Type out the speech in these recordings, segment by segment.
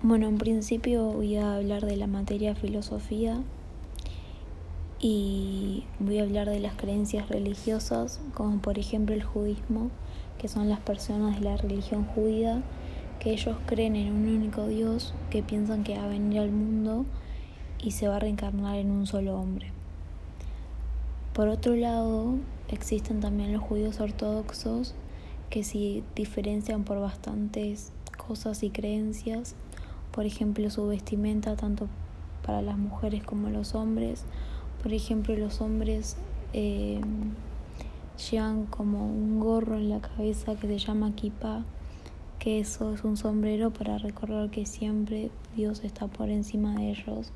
Bueno, en principio voy a hablar de la materia filosofía y voy a hablar de las creencias religiosas, como por ejemplo el judismo, que son las personas de la religión judía, que ellos creen en un único Dios, que piensan que va a venir al mundo y se va a reencarnar en un solo hombre. Por otro lado, existen también los judíos ortodoxos, que se diferencian por bastantes cosas y creencias por ejemplo, su vestimenta tanto para las mujeres como los hombres. Por ejemplo, los hombres eh, llevan como un gorro en la cabeza que se llama kippah, que eso es un sombrero para recordar que siempre Dios está por encima de ellos.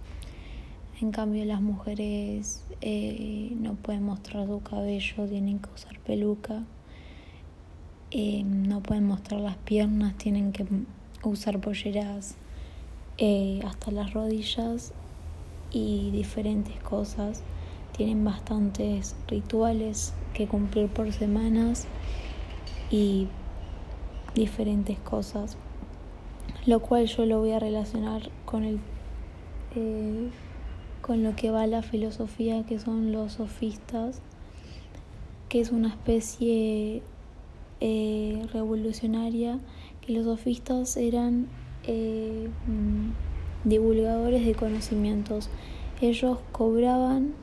En cambio, las mujeres eh, no pueden mostrar su cabello, tienen que usar peluca. Eh, no pueden mostrar las piernas, tienen que usar polleras eh, hasta las rodillas y diferentes cosas. Tienen bastantes rituales que cumplir por semanas y diferentes cosas, lo cual yo lo voy a relacionar con el eh, con lo que va la filosofía que son los sofistas, que es una especie eh, revolucionaria, que los sofistas eran eh, mm, divulgadores de conocimientos. Ellos cobraban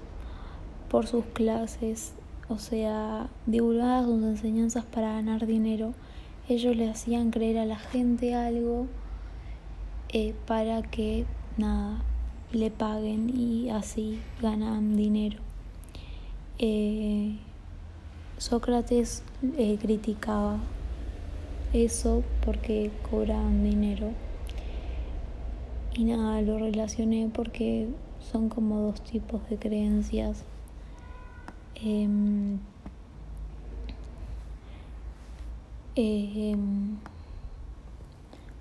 por sus clases, o sea, divulgadas sus enseñanzas para ganar dinero. Ellos le hacían creer a la gente algo eh, para que nada le paguen y así ganan dinero. Eh, Sócrates criticaba eso porque cobraban dinero. Y nada, lo relacioné porque son como dos tipos de creencias. Em, em,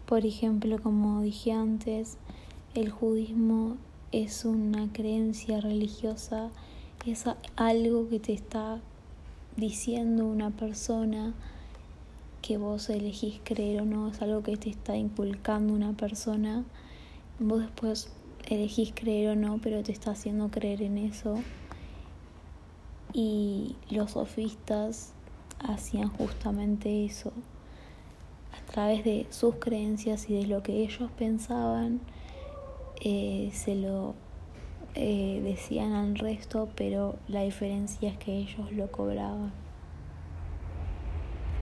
por ejemplo, como dije antes, el judismo es una creencia religiosa, es algo que te está diciendo una persona que vos elegís creer o no, es algo que te está inculcando una persona Vos después elegís creer o no, pero te está haciendo creer en eso. Y los sofistas hacían justamente eso. A través de sus creencias y de lo que ellos pensaban, eh, se lo eh, decían al resto, pero la diferencia es que ellos lo cobraban.